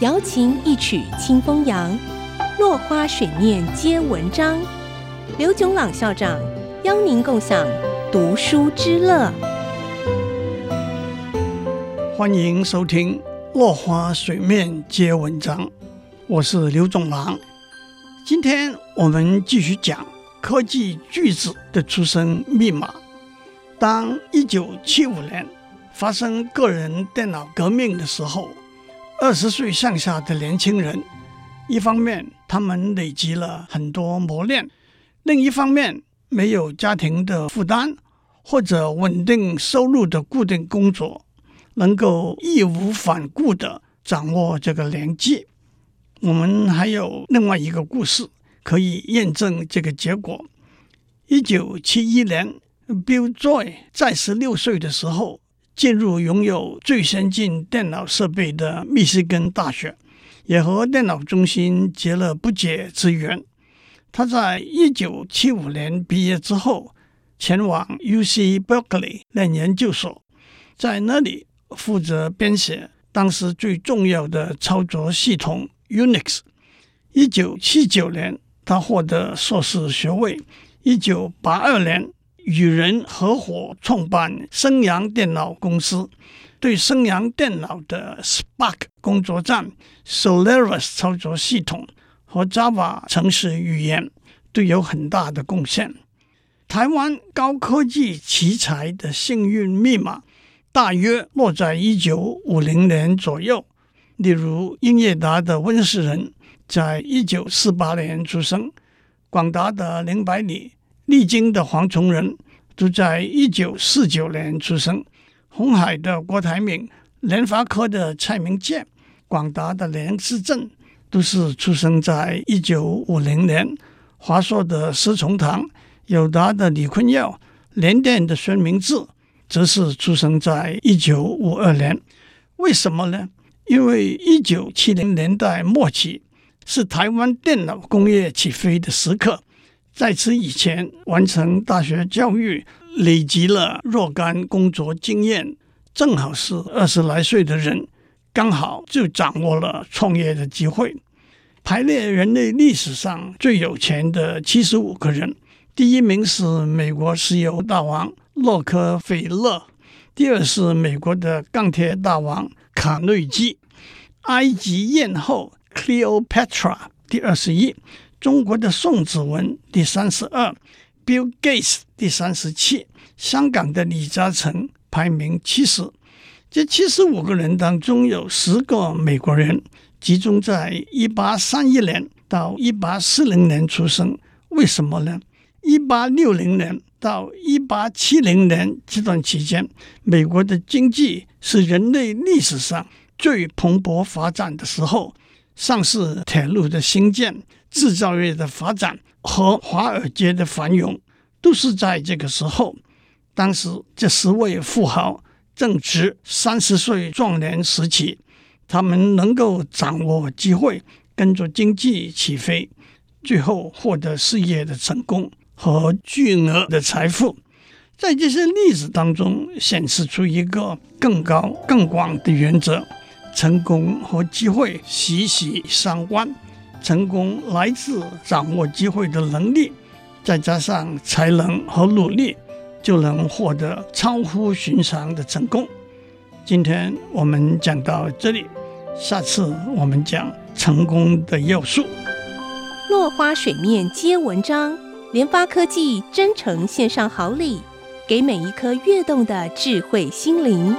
瑶琴一曲清风扬，落花水面皆文章。刘炯朗校长邀您共享读书之乐。欢迎收听《落花水面皆文章》，我是刘炯朗。今天我们继续讲科技巨子的出生密码。当一九七五年发生个人电脑革命的时候，二十岁上下的年轻人，一方面他们累积了很多磨练，另一方面没有家庭的负担或者稳定收入的固定工作，能够义无反顾地掌握这个年纪。我们还有另外一个故事可以验证这个结果。一九七一年。Bill Joy 在十六岁的时候进入拥有最先进电脑设备的密西根大学，也和电脑中心结了不解之缘。他在一九七五年毕业之后，前往 UC Berkeley 念研究所，在那里负责编写当时最重要的操作系统 Unix。一九七九年，他获得硕士学位。一九八二年。与人合伙创办升阳电脑公司，对升阳电脑的 SPARC 工作站、Solaris 操作系统和 Java 程式语言都有很大的贡献。台湾高科技奇才的幸运密码，大约落在一九五零年左右。例如，英业达的温世仁在一九四八年出生，广达的林百里。力晶的黄崇仁都在一九四九年出生，鸿海的郭台铭、联发科的蔡明介、广达的梁思正都是出生在一九五零年，华硕的施崇棠、友达的李坤耀、联电的孙明志则是出生在一九五二年。为什么呢？因为一九七零年代末期是台湾电脑工业起飞的时刻。在此以前，完成大学教育、累积了若干工作经验，正好是二十来岁的人，刚好就掌握了创业的机会。排列人类历史上最有钱的七十五个人，第一名是美国石油大王洛克菲勒，第二是美国的钢铁大王卡内基，埃及艳后 Cleopatra 第二十一。中国的宋子文第三十二，Bill Gates 第三十七，香港的李嘉诚排名七十。这七十五个人当中有十个美国人，集中在一八三一年到一八四零年出生。为什么呢？一八六零年到一八七零年这段期间，美国的经济是人类历史上最蓬勃发展的时候，上市铁路的兴建。制造业的发展和华尔街的繁荣都是在这个时候。当时这十位富豪正值三十岁壮年时期，他们能够掌握机会，跟着经济起飞，最后获得事业的成功和巨额的财富。在这些例子当中，显示出一个更高更广的原则：成功和机会息息相关。成功来自掌握机会的能力，再加上才能和努力，就能获得超乎寻常的成功。今天我们讲到这里，下次我们讲成功的要素。落花水面皆文章，联发科技真诚献上好礼，给每一颗跃动的智慧心灵。